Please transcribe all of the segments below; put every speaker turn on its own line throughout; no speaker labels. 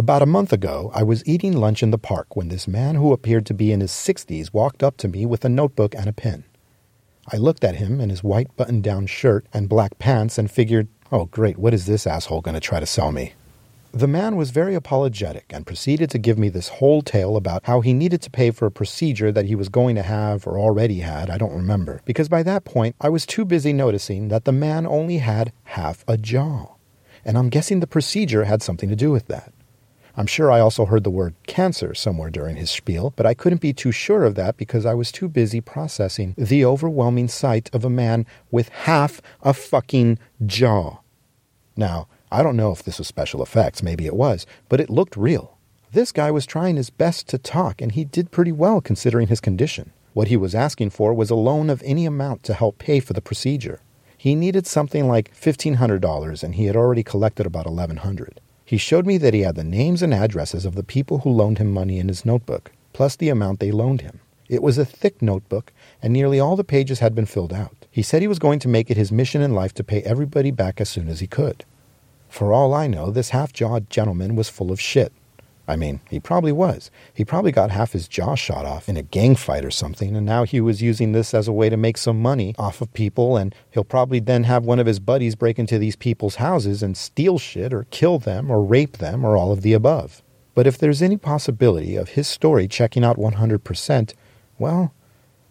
About a month ago, I was eating lunch in the park when this man who appeared to be in his 60s walked up to me with a notebook and a pen. I looked at him in his white button down shirt and black pants and figured, oh, great, what is this asshole going to try to sell me? The man was very apologetic and proceeded to give me this whole tale about how he needed to pay for a procedure that he was going to have or already had, I don't remember, because by that point I was too busy noticing that the man only had half a jaw. And I'm guessing the procedure had something to do with that. I'm sure I also heard the word cancer somewhere during his spiel, but I couldn't be too sure of that because I was too busy processing the overwhelming sight of a man with half a fucking jaw. Now, I don't know if this was special effects, maybe it was, but it looked real. This guy was trying his best to talk, and he did pretty well considering his condition. What he was asking for was a loan of any amount to help pay for the procedure. He needed something like $1,500, and he had already collected about $1,100. He showed me that he had the names and addresses of the people who loaned him money in his notebook, plus the amount they loaned him. It was a thick notebook, and nearly all the pages had been filled out. He said he was going to make it his mission in life to pay everybody back as soon as he could. For all I know, this half jawed gentleman was full of shit. I mean, he probably was. He probably got half his jaw shot off in a gang fight or something, and now he was using this as a way to make some money off of people, and he'll probably then have one of his buddies break into these people's houses and steal shit or kill them or rape them or all of the above. But if there's any possibility of his story checking out 100%, well,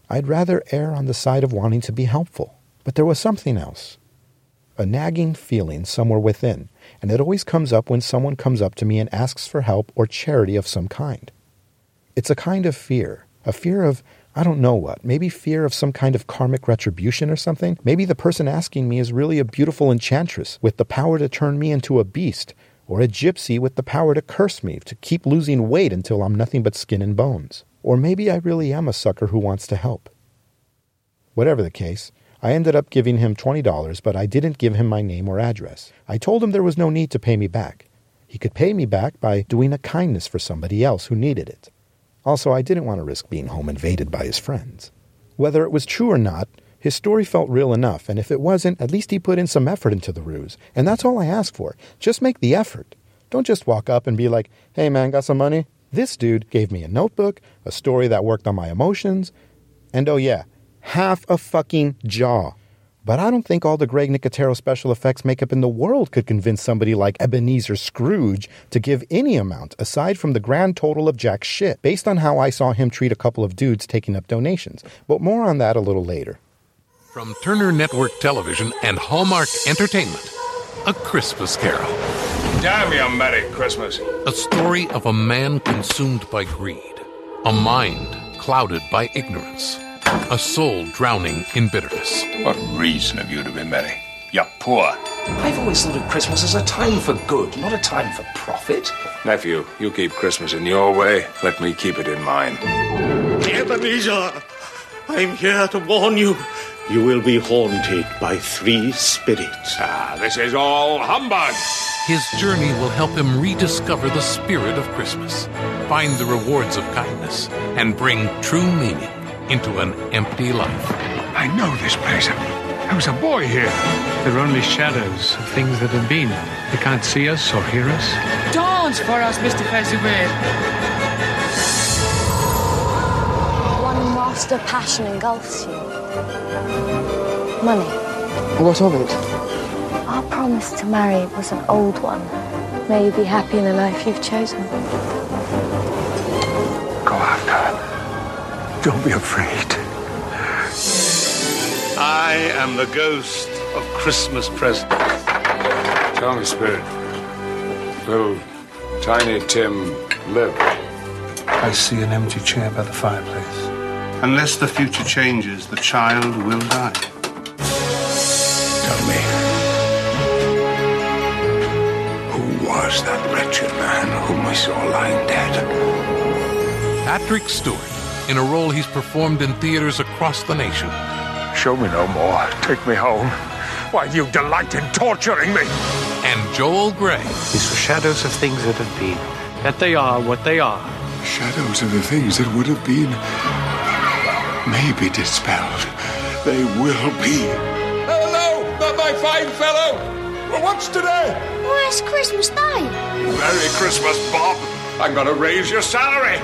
I'd rather err on the side of wanting to be helpful. But there was something else a nagging feeling somewhere within, and it always comes up when someone comes up to me and asks for help or charity of some kind. It's a kind of fear, a fear of, I don't know what, maybe fear of some kind of karmic retribution or something. Maybe the person asking me is really a beautiful enchantress with the power to turn me into a beast, or a gypsy with the power to curse me to keep losing weight until I'm nothing but skin and bones. Or maybe I really am a sucker who wants to help. Whatever the case, I ended up giving him $20, but I didn't give him my name or address. I told him there was no need to pay me back. He could pay me back by doing a kindness for somebody else who needed it. Also, I didn't want to risk being home invaded by his friends. Whether it was true or not, his story felt real enough, and if it wasn't, at least he put in some effort into the ruse. And that's all I ask for. Just make the effort. Don't just walk up and be like, hey man, got some money? This dude gave me a notebook, a story that worked on my emotions, and oh yeah, half a fucking jaw. But I don't think all the Greg Nicotero special effects makeup in the world could convince somebody like Ebenezer Scrooge to give any amount aside from the grand total of jack shit, based on how I saw him treat a couple of dudes taking up donations. But more on that a little later.
From Turner Network Television and Hallmark Entertainment, A Christmas Carol.
Damn you, Merry Christmas.
A story of a man consumed by greed, a mind clouded by ignorance a soul drowning in bitterness.
What reason have you to be merry? You're poor.
I've always thought of Christmas as a time for good, not a time for profit.
Nephew, you keep Christmas in your way. Let me keep it in mine.
Ebenezer, I'm here to warn you. You will be haunted by three spirits.
Ah, this is all humbug.
His journey will help him rediscover the spirit of Christmas, find the rewards of kindness, and bring true meaning into an empty life.
I know this place. I was a boy here.
They're only shadows of things that have been. They can't see us or hear us.
Dance for us, Mr. Fezziwig.
One master passion engulfs you. Money.
What of it?
Our promise to marry was an old one. May you be happy in the life you've chosen.
Don't be afraid.
I am the ghost of Christmas present.
Tell me, Spirit, will Tiny Tim live?
I see an empty chair by the fireplace.
Unless the future changes, the child will die.
Tell me, who was that wretched man whom I saw lying dead?
Patrick Stewart in a role he's performed in theaters across the nation.
Show me no more. Take me home. Why, you delight in torturing me.
And Joel Grey.
These are shadows of things that have been. That they are what they are.
Shadows of the things that would have been may be dispelled. They will be.
Hello, my fine fellow.
Well, what's today?
Why, it's Christmas Day.
Merry Christmas, Bob. I'm going to raise your salary.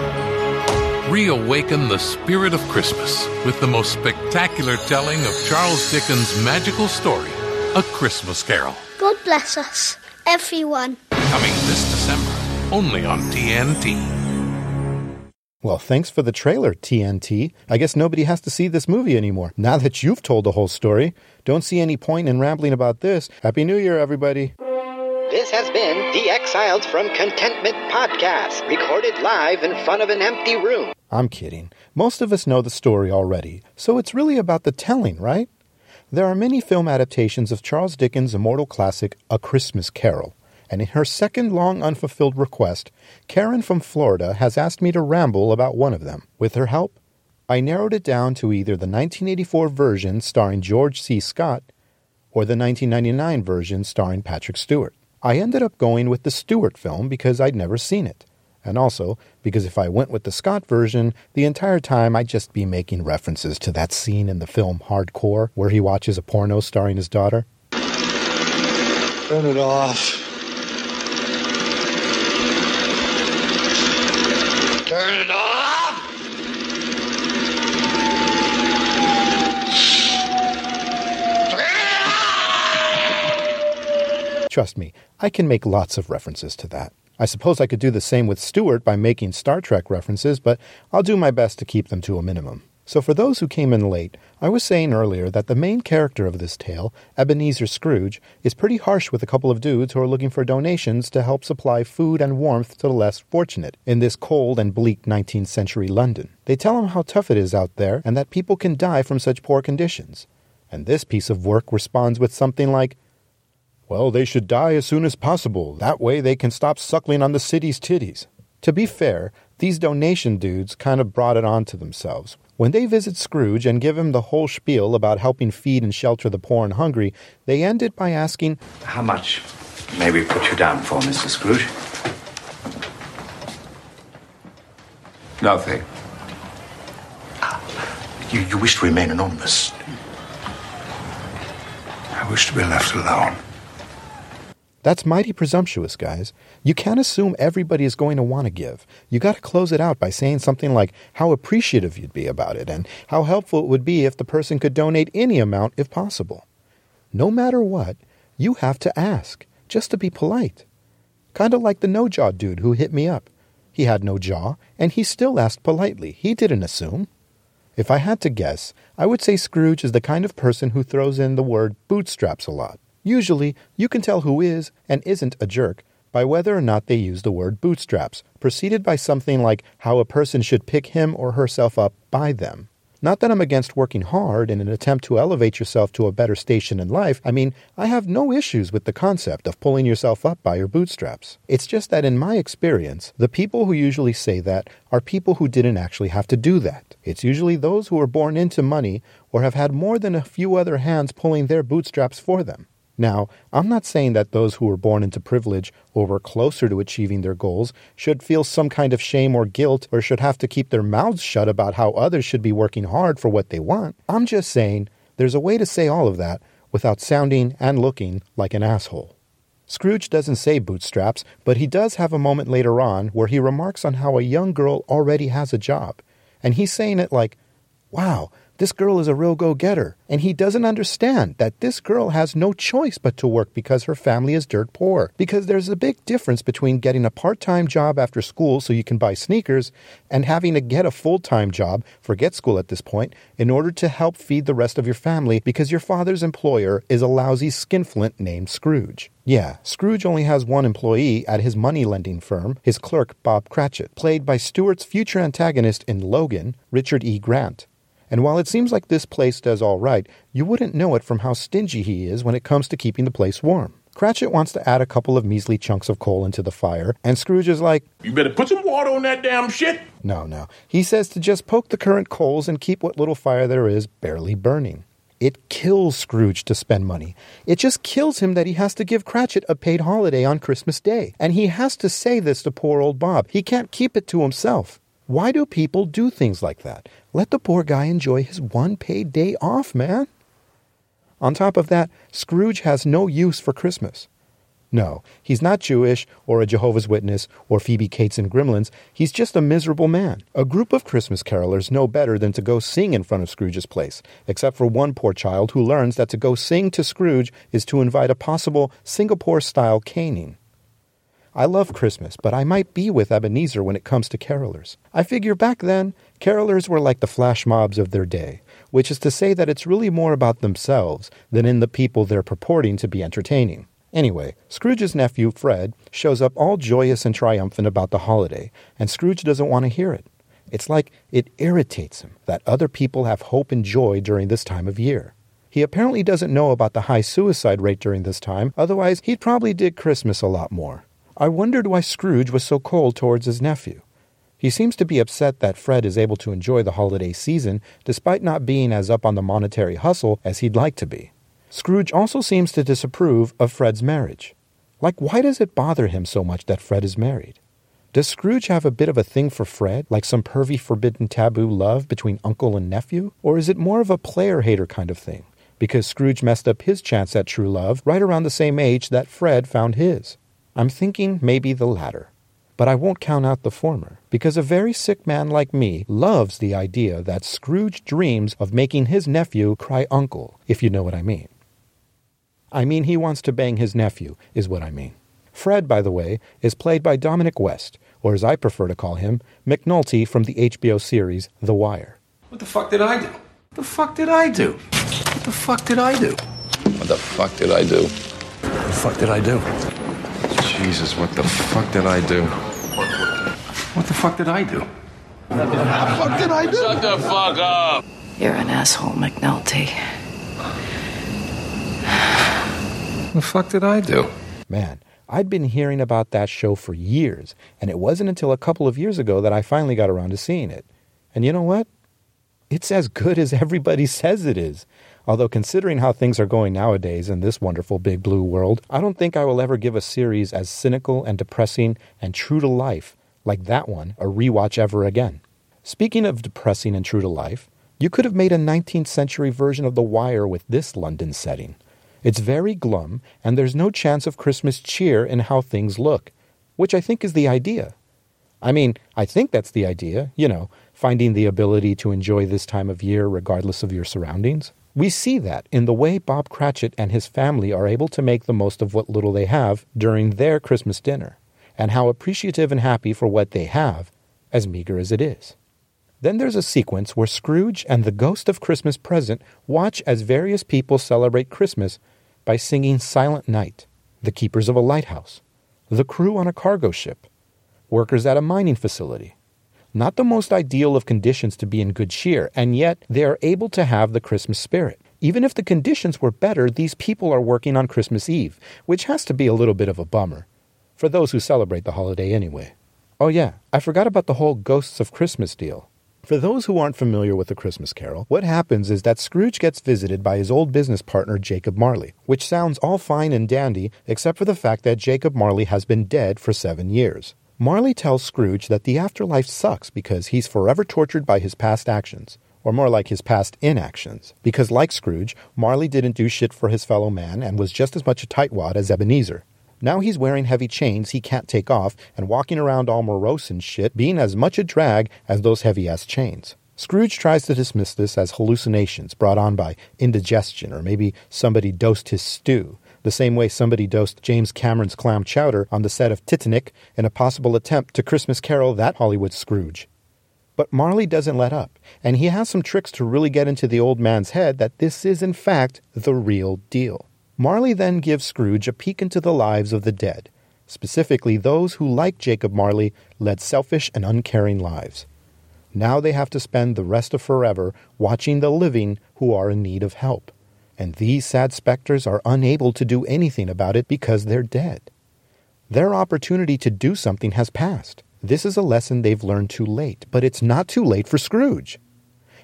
Reawaken the spirit of Christmas with the most spectacular telling of Charles Dickens' magical story, A Christmas Carol.
God bless us, everyone.
Coming this December, only on TNT.
Well, thanks for the trailer, TNT. I guess nobody has to see this movie anymore. Now that you've told the whole story, don't see any point in rambling about this. Happy New Year, everybody.
This has been the Exiled from Contentment podcast, recorded live in front of an empty room.
I'm kidding. Most of us know the story already, so it's really about the telling, right? There are many film adaptations of Charles Dickens' immortal classic, A Christmas Carol and in her second long unfulfilled request, Karen from Florida has asked me to ramble about one of them. With her help, I narrowed it down to either the 1984 version starring George C. Scott or the 1999 version starring Patrick Stewart. I ended up going with the Stewart film because I'd never seen it. And also, because if I went with the Scott version, the entire time I'd just be making references to that scene in the film Hardcore where he watches a porno starring his daughter.
Turn it off. Turn it off!
Trust me, I can make lots of references to that. I suppose I could do the same with Stewart by making Star Trek references, but I'll do my best to keep them to a minimum. So, for those who came in late, I was saying earlier that the main character of this tale, Ebenezer Scrooge, is pretty harsh with a couple of dudes who are looking for donations to help supply food and warmth to the less fortunate in this cold and bleak 19th century London. They tell him how tough it is out there and that people can die from such poor conditions. And this piece of work responds with something like, Well, they should die as soon as possible. That way they can stop suckling on the city's titties. To be fair, these donation dudes kind of brought it on to themselves. When they visit Scrooge and give him the whole spiel about helping feed and shelter the poor and hungry, they end it by asking,
How much may we put you down for, Mr. Scrooge?
Nothing.
Ah, you, you wish to remain anonymous.
I wish to be left alone.
That's mighty presumptuous, guys. You can't assume everybody is going to want to give. You got to close it out by saying something like how appreciative you'd be about it and how helpful it would be if the person could donate any amount if possible. No matter what, you have to ask, just to be polite. Kind of like the no jaw dude who hit me up. He had no jaw, and he still asked politely. He didn't assume. If I had to guess, I would say Scrooge is the kind of person who throws in the word bootstraps a lot. Usually, you can tell who is and isn't a jerk by whether or not they use the word bootstraps, preceded by something like how a person should pick him or herself up by them. Not that I'm against working hard in an attempt to elevate yourself to a better station in life. I mean, I have no issues with the concept of pulling yourself up by your bootstraps. It's just that in my experience, the people who usually say that are people who didn't actually have to do that. It's usually those who were born into money or have had more than a few other hands pulling their bootstraps for them. Now, I'm not saying that those who were born into privilege or were closer to achieving their goals should feel some kind of shame or guilt or should have to keep their mouths shut about how others should be working hard for what they want. I'm just saying there's a way to say all of that without sounding and looking like an asshole. Scrooge doesn't say bootstraps, but he does have a moment later on where he remarks on how a young girl already has a job. And he's saying it like, wow, this girl is a real go getter, and he doesn't understand that this girl has no choice but to work because her family is dirt poor. Because there's a big difference between getting a part time job after school so you can buy sneakers and having to get a full time job, forget school at this point, in order to help feed the rest of your family because your father's employer is a lousy skinflint named Scrooge. Yeah, Scrooge only has one employee at his money lending firm, his clerk, Bob Cratchit, played by Stewart's future antagonist in Logan, Richard E. Grant. And while it seems like this place does all right, you wouldn't know it from how stingy he is when it comes to keeping the place warm. Cratchit wants to add a couple of measly chunks of coal into the fire, and Scrooge is like,
You better put some water on that damn shit.
No, no. He says to just poke the current coals and keep what little fire there is barely burning. It kills Scrooge to spend money. It just kills him that he has to give Cratchit a paid holiday on Christmas Day. And he has to say this to poor old Bob. He can't keep it to himself. Why do people do things like that? Let the poor guy enjoy his one paid day off, man. On top of that, Scrooge has no use for Christmas. No, he's not Jewish or a Jehovah's Witness or Phoebe Cates and Gremlins. He's just a miserable man. A group of Christmas carolers know better than to go sing in front of Scrooge's place, except for one poor child who learns that to go sing to Scrooge is to invite a possible Singapore style caning. I love Christmas, but I might be with Ebenezer when it comes to carolers. I figure back then, carolers were like the flash mobs of their day, which is to say that it's really more about themselves than in the people they're purporting to be entertaining. Anyway, Scrooge's nephew, Fred, shows up all joyous and triumphant about the holiday, and Scrooge doesn't want to hear it. It's like it irritates him that other people have hope and joy during this time of year. He apparently doesn't know about the high suicide rate during this time, otherwise, he'd probably dig Christmas a lot more. I wondered why Scrooge was so cold towards his nephew. He seems to be upset that Fred is able to enjoy the holiday season despite not being as up on the monetary hustle as he'd like to be. Scrooge also seems to disapprove of Fred's marriage. Like, why does it bother him so much that Fred is married? Does Scrooge have a bit of a thing for Fred, like some pervy forbidden taboo love between uncle and nephew? Or is it more of a player hater kind of thing? Because Scrooge messed up his chance at true love right around the same age that Fred found his. I'm thinking maybe the latter. But I won't count out the former, because a very sick man like me loves the idea that Scrooge dreams of making his nephew cry uncle, if you know what I mean. I mean, he wants to bang his nephew, is what I mean. Fred, by the way, is played by Dominic West, or as I prefer to call him, McNulty from the HBO series The Wire.
What the fuck did I do? What the fuck did I do? What the fuck did I do?
What the fuck did I do?
What the fuck did I do?
Jesus, what the fuck did I do?
What the fuck did I do?
What the fuck did I do?
Shut the fuck up!
You're an asshole, McNulty.
The fuck did I do?
Man, I'd been hearing about that show for years, and it wasn't until a couple of years ago that I finally got around to seeing it. And you know what? It's as good as everybody says it is. Although, considering how things are going nowadays in this wonderful big blue world, I don't think I will ever give a series as cynical and depressing and true to life like that one a rewatch ever again. Speaking of depressing and true to life, you could have made a 19th century version of The Wire with this London setting. It's very glum, and there's no chance of Christmas cheer in how things look, which I think is the idea. I mean, I think that's the idea, you know, finding the ability to enjoy this time of year regardless of your surroundings. We see that in the way Bob Cratchit and his family are able to make the most of what little they have during their Christmas dinner, and how appreciative and happy for what they have, as meager as it is. Then there's a sequence where Scrooge and the ghost of Christmas present watch as various people celebrate Christmas by singing Silent Night, the keepers of a lighthouse, the crew on a cargo ship, workers at a mining facility. Not the most ideal of conditions to be in good cheer, and yet they are able to have the Christmas spirit. Even if the conditions were better, these people are working on Christmas Eve, which has to be a little bit of a bummer. For those who celebrate the holiday anyway. Oh, yeah, I forgot about the whole Ghosts of Christmas deal. For those who aren't familiar with the Christmas Carol, what happens is that Scrooge gets visited by his old business partner Jacob Marley, which sounds all fine and dandy except for the fact that Jacob Marley has been dead for seven years. Marley tells Scrooge that the afterlife sucks because he's forever tortured by his past actions, or more like his past inactions. Because, like Scrooge, Marley didn't do shit for his fellow man and was just as much a tightwad as Ebenezer. Now he's wearing heavy chains he can't take off and walking around all morose and shit, being as much a drag as those heavy ass chains. Scrooge tries to dismiss this as hallucinations brought on by indigestion, or maybe somebody dosed his stew, the same way somebody dosed James Cameron's clam chowder on the set of Titanic in a possible attempt to Christmas carol that Hollywood Scrooge. But Marley doesn't let up, and he has some tricks to really get into the old man's head that this is, in fact, the real deal. Marley then gives Scrooge a peek into the lives of the dead, specifically those who, like Jacob Marley, led selfish and uncaring lives. Now they have to spend the rest of forever watching the living who are in need of help, and these sad specters are unable to do anything about it because they're dead. Their opportunity to do something has passed. This is a lesson they've learned too late, but it's not too late for Scrooge.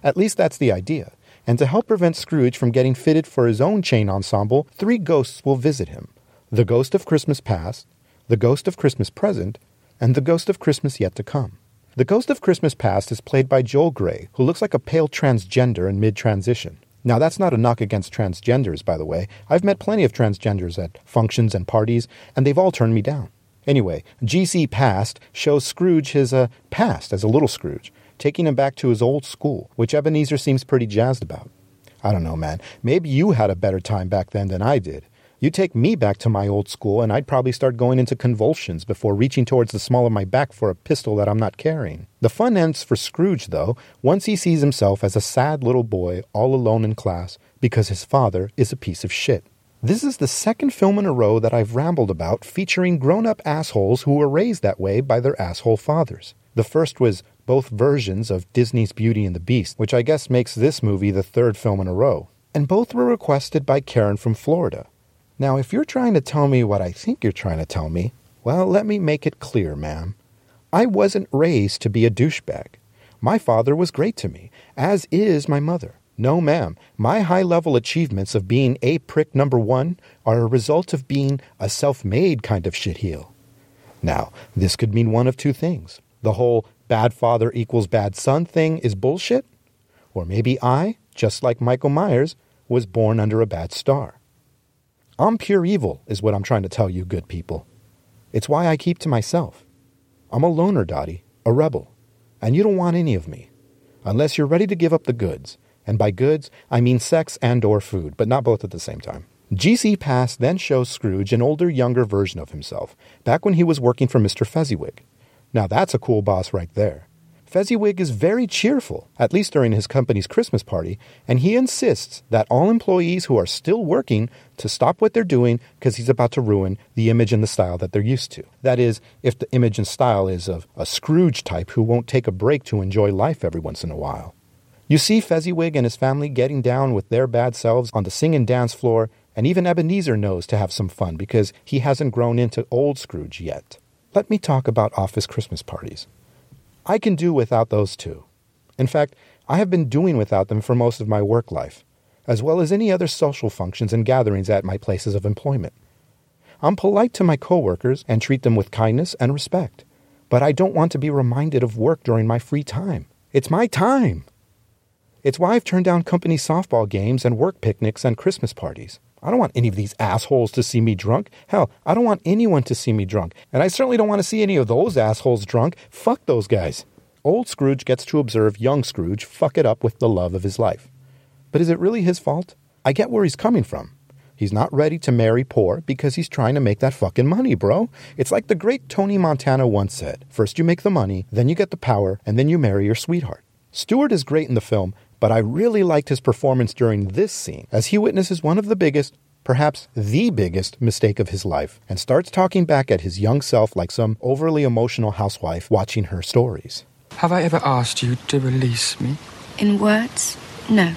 At least that's the idea and to help prevent Scrooge from getting fitted for his own chain ensemble, three ghosts will visit him the ghost of Christmas past, the ghost of Christmas present, and the ghost of Christmas yet to come. The ghost of Christmas past is played by Joel Grey, who looks like a pale transgender in mid transition. Now, that's not a knock against transgenders, by the way. I've met plenty of transgenders at functions and parties, and they've all turned me down. Anyway, GC Past shows Scrooge his uh, past as a little Scrooge, taking him back to his old school, which Ebenezer seems pretty jazzed about. I don't know, man. Maybe you had a better time back then than I did. You take me back to my old school, and I'd probably start going into convulsions before reaching towards the small of my back for a pistol that I'm not carrying. The fun ends for Scrooge, though, once he sees himself as a sad little boy all alone in class because his father is a piece of shit. This is the second film in a row that I've rambled about featuring grown up assholes who were raised that way by their asshole fathers. The first was both versions of Disney's Beauty and the Beast, which I guess makes this movie the third film in a row. And both were requested by Karen from Florida. Now, if you're trying to tell me what I think you're trying to tell me, well, let me make it clear, ma'am. I wasn't raised to be a douchebag. My father was great to me, as is my mother. No, ma'am. My high level achievements of being a prick number one are a result of being a self made kind of shitheel. Now, this could mean one of two things. The whole bad father equals bad son thing is bullshit. Or maybe I, just like Michael Myers, was born under a bad star. I'm pure evil, is what I'm trying to tell you, good people. It's why I keep to myself. I'm a loner, Dottie, a rebel, and you don't want any of me, unless you're ready to give up the goods. And by goods, I mean sex and or food, but not both at the same time. GC Past then shows Scrooge an older, younger version of himself, back when he was working for Mr. Fezziwig. Now that's a cool boss right there. Fezziwig is very cheerful, at least during his company's Christmas party, and he insists that all employees who are still working to stop what they're doing because he's about to ruin the image and the style that they're used to. That is, if the image and style is of a Scrooge type who won't take a break to enjoy life every once in a while. You see Fezziwig and his family getting down with their bad selves on the sing and dance floor, and even Ebenezer knows to have some fun because he hasn't grown into old Scrooge yet. Let me talk about office Christmas parties. I can do without those two. In fact, I have been doing without them for most of my work life, as well as any other social functions and gatherings at my places of employment. I'm polite to my coworkers and treat them with kindness and respect, but I don't want to be reminded of work during my free time. It's my time. It's why I've turned down company softball games and work picnics and Christmas parties. I don't want any of these assholes to see me drunk. Hell, I don't want anyone to see me drunk. And I certainly don't want to see any of those assholes drunk. Fuck those guys. Old Scrooge gets to observe young Scrooge fuck it up with the love of his life. But is it really his fault? I get where he's coming from. He's not ready to marry poor because he's trying to make that fucking money, bro. It's like the great Tony Montana once said first you make the money, then you get the power, and then you marry your sweetheart. Stewart is great in the film, but I really liked his performance during this scene as he witnesses one of the biggest, perhaps the biggest, mistake of his life and starts talking back at his young self like some overly emotional housewife watching her stories.
Have I ever asked you to release me?
In words? No.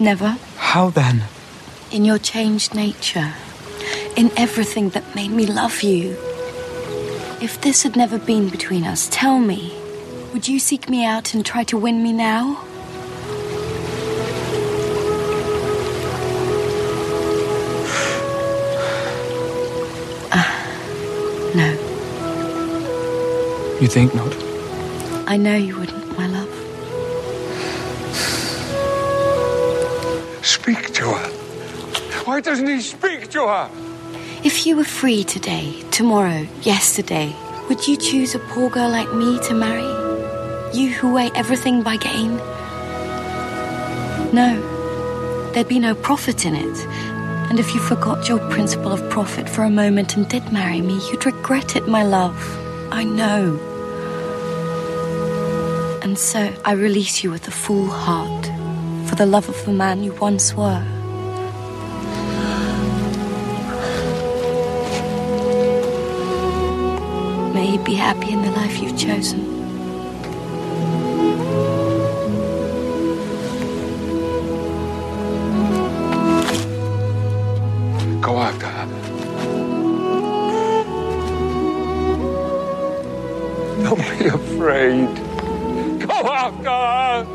Never.
How then?
In your changed nature. In everything that made me love you. If this had never been between us, tell me, would you seek me out and try to win me now? No.
You think not?
I know you wouldn't, my love.
Speak to her. Why doesn't he speak to her?
If you were free today, tomorrow, yesterday, would you choose a poor girl like me to marry? You who weigh everything by gain? No. There'd be no profit in it. And if you forgot your principle of profit for a moment and did marry me, you'd regret it, my love. I know. And so I release you with a full heart for the love of the man you once were. May you be happy in the life you've chosen.
Go after her. Don't be afraid. Go after her.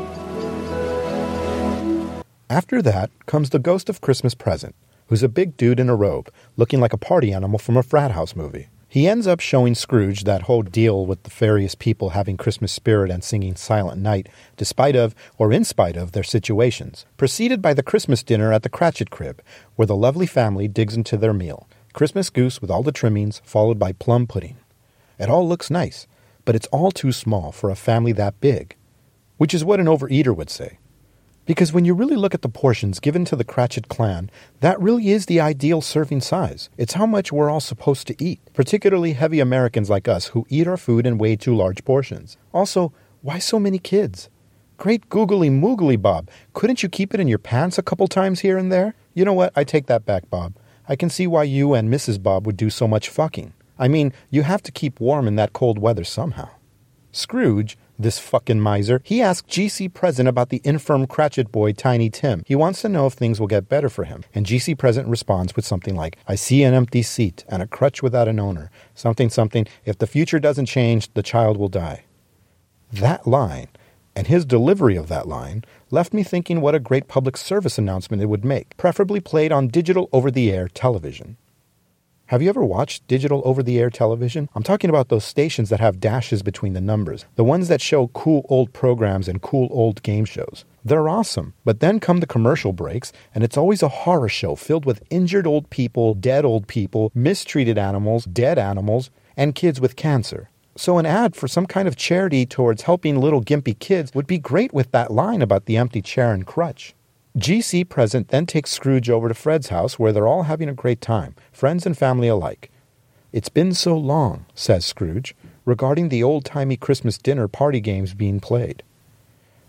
After that comes the ghost of Christmas Present, who's a big dude in a robe, looking like a party animal from a frat house movie. He ends up showing Scrooge that whole deal with the various people having Christmas spirit and singing Silent Night, despite of or in spite of their situations, preceded by the Christmas dinner at the Cratchit crib, where the lovely family digs into their meal. Christmas goose with all the trimmings, followed by plum pudding. It all looks nice, but it's all too small for a family that big, which is what an overeater would say. Because when you really look at the portions given to the Cratchit clan, that really is the ideal serving size. It's how much we're all supposed to eat, particularly heavy Americans like us who eat our food in way too large portions. Also, why so many kids? Great googly moogly, Bob. Couldn't you keep it in your pants a couple times here and there? You know what? I take that back, Bob. I can see why you and Mrs. Bob would do so much fucking. I mean, you have to keep warm in that cold weather somehow. Scrooge, this fucking miser, he asked GC Present about the infirm Cratchit boy Tiny Tim. He wants to know if things will get better for him. And GC Present responds with something like, I see an empty seat and a crutch without an owner. Something, something, if the future doesn't change, the child will die. That line, and his delivery of that line, left me thinking what a great public service announcement it would make, preferably played on digital over the air television. Have you ever watched digital over the air television? I'm talking about those stations that have dashes between the numbers, the ones that show cool old programs and cool old game shows. They're awesome. But then come the commercial breaks, and it's always a horror show filled with injured old people, dead old people, mistreated animals, dead animals, and kids with cancer. So, an ad for some kind of charity towards helping little gimpy kids would be great with that line about the empty chair and crutch. GC Present then takes Scrooge over to Fred's house where they're all having a great time, friends and family alike. It's been so long, says Scrooge, regarding the old timey Christmas dinner party games being played.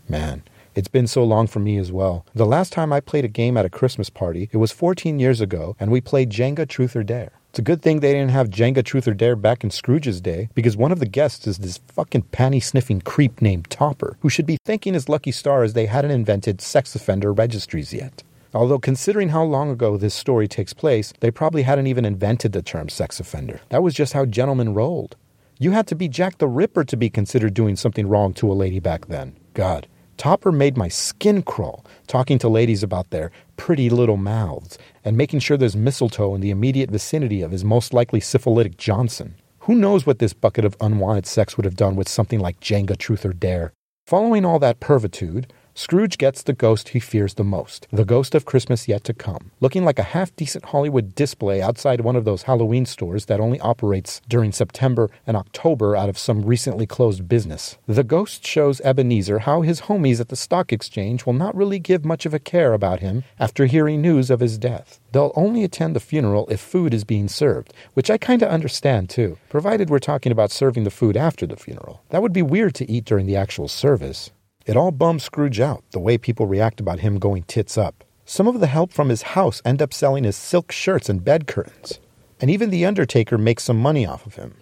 Man, it's been so long for me as well. The last time I played a game at a Christmas party, it was 14 years ago, and we played Jenga Truth or Dare. It's a good thing they didn't have Jenga Truth or Dare back in Scrooge's day, because one of the guests is this fucking panty sniffing creep named Topper, who should be thanking his lucky stars they hadn't invented sex offender registries yet. Although, considering how long ago this story takes place, they probably hadn't even invented the term sex offender. That was just how gentlemen rolled. You had to be Jack the Ripper to be considered doing something wrong to a lady back then. God. Topper made my skin crawl talking to ladies about their pretty little mouths and making sure there's mistletoe in the immediate vicinity of his most likely syphilitic Johnson. Who knows what this bucket of unwanted sex would have done with something like Jenga Truth or Dare? Following all that pervitude, Scrooge gets the ghost he fears the most, the ghost of Christmas yet to come, looking like a half decent Hollywood display outside one of those Halloween stores that only operates during September and October out of some recently closed business. The ghost shows Ebenezer how his homies at the stock exchange will not really give much of a care about him after hearing news of his death. They'll only attend the funeral if food is being served, which I kind of understand too, provided we're talking about serving the food after the funeral. That would be weird to eat during the actual service. It all bums Scrooge out, the way people react about him going tits up. Some of the help from his house end up selling his silk shirts and bed curtains. And even the undertaker makes some money off of him.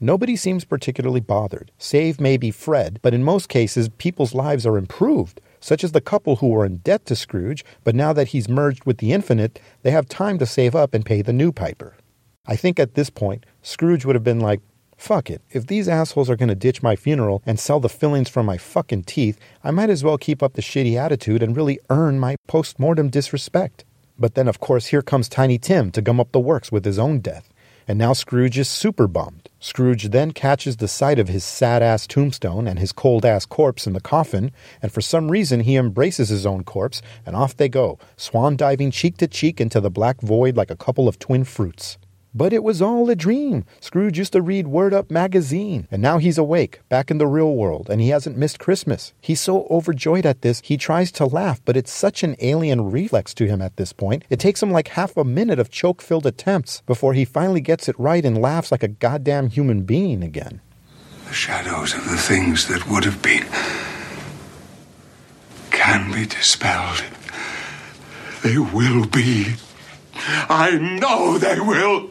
Nobody seems particularly bothered, save maybe Fred, but in most cases, people's lives are improved, such as the couple who were in debt to Scrooge, but now that he's merged with the infinite, they have time to save up and pay the new piper. I think at this point, Scrooge would have been like, Fuck it. If these assholes are going to ditch my funeral and sell the fillings from my fucking teeth, I might as well keep up the shitty attitude and really earn my post mortem disrespect. But then, of course, here comes Tiny Tim to gum up the works with his own death. And now Scrooge is super bummed. Scrooge then catches the sight of his sad ass tombstone and his cold ass corpse in the coffin, and for some reason he embraces his own corpse, and off they go, swan diving cheek to cheek into the black void like a couple of twin fruits. But it was all a dream. Scrooge used to read Word Up magazine, and now he's awake, back in the real world, and he hasn't missed Christmas. He's so overjoyed at this, he tries to laugh, but it's such an alien reflex to him at this point. It takes him like half a minute of choke filled attempts before he finally gets it right and laughs like a goddamn human being again.
The shadows of the things that would have been can be dispelled. They will be. I know they will.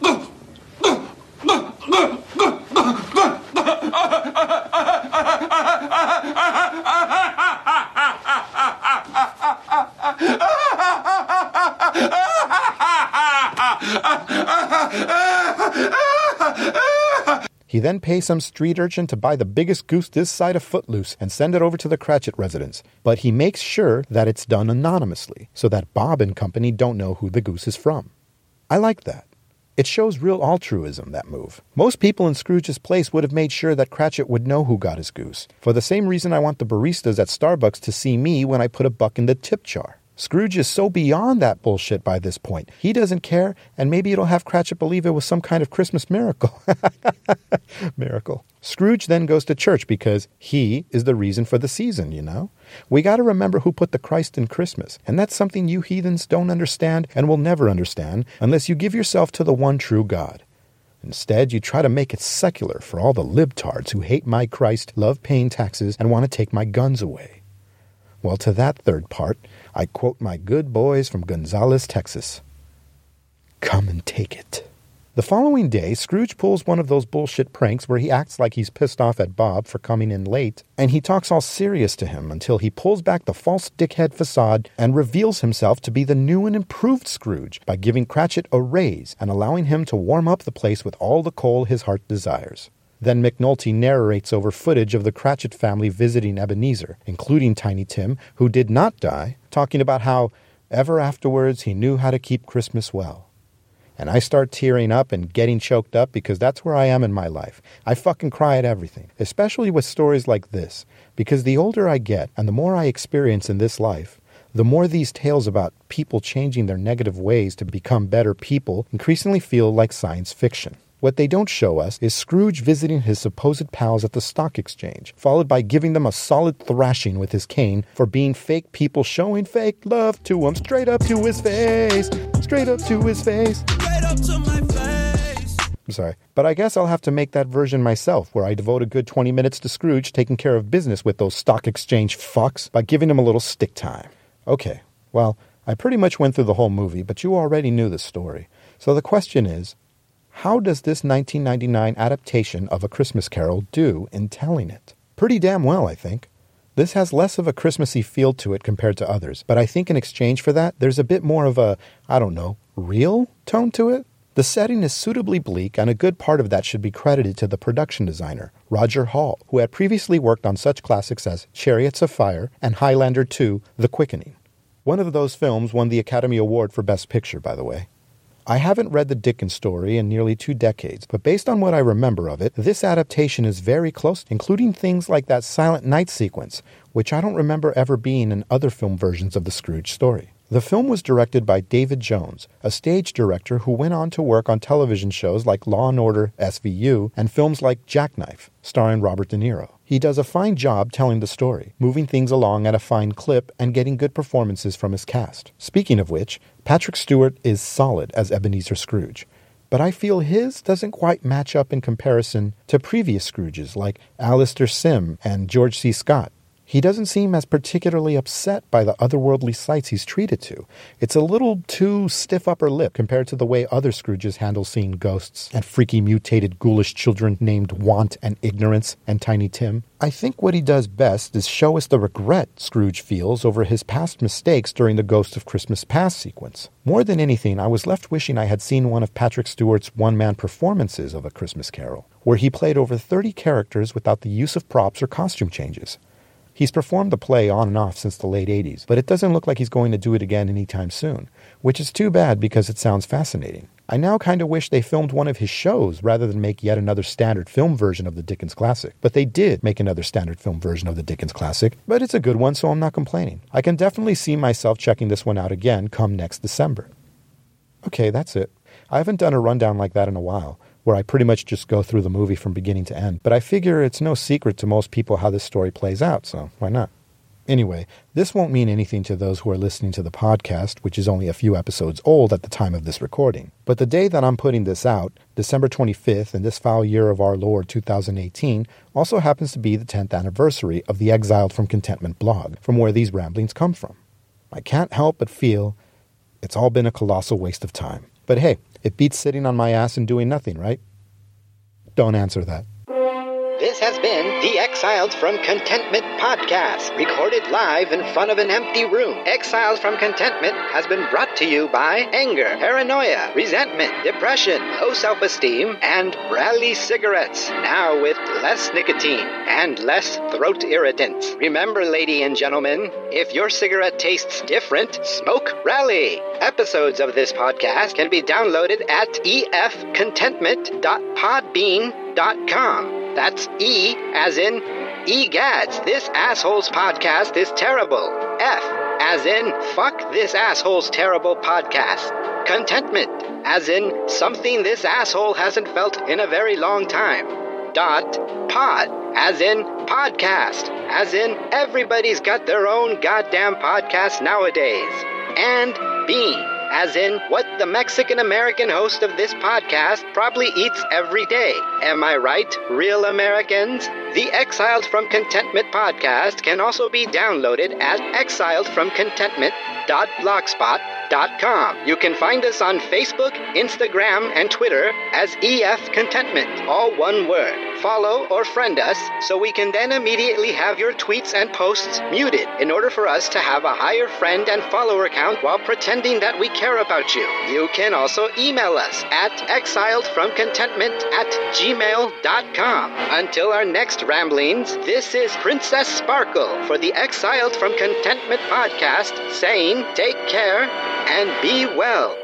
then pays some street urchin to buy the biggest goose this side of Footloose and send it over to the Cratchit residence. But he makes sure that it's done anonymously, so that Bob and company don't know who the goose is from. I like that. It shows real altruism, that move. Most people in Scrooge's place would have made sure that Cratchit would know who got his goose, for the same reason I want the baristas at Starbucks to see me when I put a buck in the tip jar. Scrooge is so beyond that bullshit by this point. He doesn't care, and maybe it'll have Cratchit believe it was some kind of Christmas miracle. miracle. Scrooge then goes to church because he is the reason for the season, you know? We got to remember who put the Christ in Christmas, and that's something you heathens don't understand and will never understand unless you give yourself to the one true God. Instead, you try to make it secular for all the libtards who hate my Christ, love paying taxes, and want to take my guns away. Well, to that third part, I quote my good boys from Gonzales, Texas. Come and take it. The following day, Scrooge pulls one of those bullshit pranks where he acts like he's pissed off at Bob for coming in late, and he talks all serious to him until he pulls back the false dickhead facade and reveals himself to be the new and improved Scrooge by giving Cratchit a raise and allowing him to warm up the place with all the coal his heart desires. Then McNulty narrates over footage of the Cratchit family visiting Ebenezer, including Tiny Tim, who did not die, talking about how ever afterwards he knew how to keep Christmas well. And I start tearing up and getting choked up because that's where I am in my life. I fucking cry at everything, especially with stories like this, because the older I get and the more I experience in this life, the more these tales about people changing their negative ways to become better people increasingly feel like science fiction. What they don't show us is Scrooge visiting his supposed pals at the stock exchange, followed by giving them a solid thrashing with his cane for being fake people showing fake love to him straight up to his face. Straight up to his face. Straight up to my face. I'm sorry, but I guess I'll have to make that version myself, where I devote a good 20 minutes to Scrooge taking care of business with those stock exchange fucks by giving him a little stick time. Okay, well, I pretty much went through the whole movie, but you already knew the story. So the question is how does this 1999 adaptation of A Christmas Carol do in telling it? Pretty damn well, I think. This has less of a Christmassy feel to it compared to others, but I think in exchange for that, there's a bit more of a, I don't know, real tone to it. The setting is suitably bleak, and a good part of that should be credited to the production designer, Roger Hall, who had previously worked on such classics as Chariots of Fire and Highlander 2 The Quickening. One of those films won the Academy Award for Best Picture, by the way. I haven't read the Dickens story in nearly two decades, but based on what I remember of it, this adaptation is very close, including things like that Silent Night sequence, which I don't remember ever being in other film versions of the Scrooge story. The film was directed by David Jones, a stage director who went on to work on television shows like Law and Order SVU and films like Jackknife, starring Robert De Niro. He does a fine job telling the story, moving things along at a fine clip and getting good performances from his cast. Speaking of which, Patrick Stewart is solid as Ebenezer Scrooge. But I feel his doesn't quite match up in comparison to previous Scrooges like Alastair Sim and George C. Scott. He doesn't seem as particularly upset by the otherworldly sights he's treated to. It's a little too stiff upper lip compared to the way other Scrooges handle seeing ghosts and freaky mutated ghoulish children named Want and Ignorance and Tiny Tim. I think what he does best is show us the regret Scrooge feels over his past mistakes during the Ghost of Christmas Past sequence. More than anything, I was left wishing I had seen one of Patrick Stewart's one man performances of A Christmas Carol, where he played over 30 characters without the use of props or costume changes. He's performed the play on and off since the late 80s, but it doesn't look like he's going to do it again anytime soon, which is too bad because it sounds fascinating. I now kind of wish they filmed one of his shows rather than make yet another standard film version of the Dickens classic. But they did make another standard film version of the Dickens classic, but it's a good one, so I'm not complaining. I can definitely see myself checking this one out again come next December. Okay, that's it. I haven't done a rundown like that in a while where I pretty much just go through the movie from beginning to end. But I figure it's no secret to most people how this story plays out, so why not? Anyway, this won't mean anything to those who are listening to the podcast, which is only a few episodes old at the time of this recording. But the day that I'm putting this out, December 25th, in this foul year of our Lord 2018, also happens to be the 10th anniversary of the Exiled from Contentment blog, from where these ramblings come from. I can't help but feel it's all been a colossal waste of time. But hey, it beats sitting on my ass and doing nothing, right? Don't answer that.
Exiled from Contentment podcast, recorded live in front of an empty room. Exiled from Contentment has been brought to you by anger, paranoia, resentment, depression, low self esteem, and Rally cigarettes, now with less nicotine and less throat irritants. Remember, lady and gentlemen, if your cigarette tastes different, smoke Rally. Episodes of this podcast can be downloaded at efcontentment.podbean.com. That's E as in egads. This asshole's podcast is terrible. F as in fuck this asshole's terrible podcast. Contentment as in something this asshole hasn't felt in a very long time. Dot pod as in podcast as in everybody's got their own goddamn podcast nowadays. And bean as in what the Mexican American host of this podcast probably eats every day. Am I right, real Americans? The Exiled from Contentment podcast can also be downloaded at exiledfromcontentment.blogspot.com. You can find us on Facebook, Instagram, and Twitter as EF Contentment, all one word. Follow or friend us so we can then immediately have your tweets and posts muted in order for us to have a higher friend and follower count while pretending that we care about you. You can also email us at exiledfromcontentment at gmail.com. Until our next ramblings, this is Princess Sparkle for the Exiled from Contentment podcast saying take care and be well.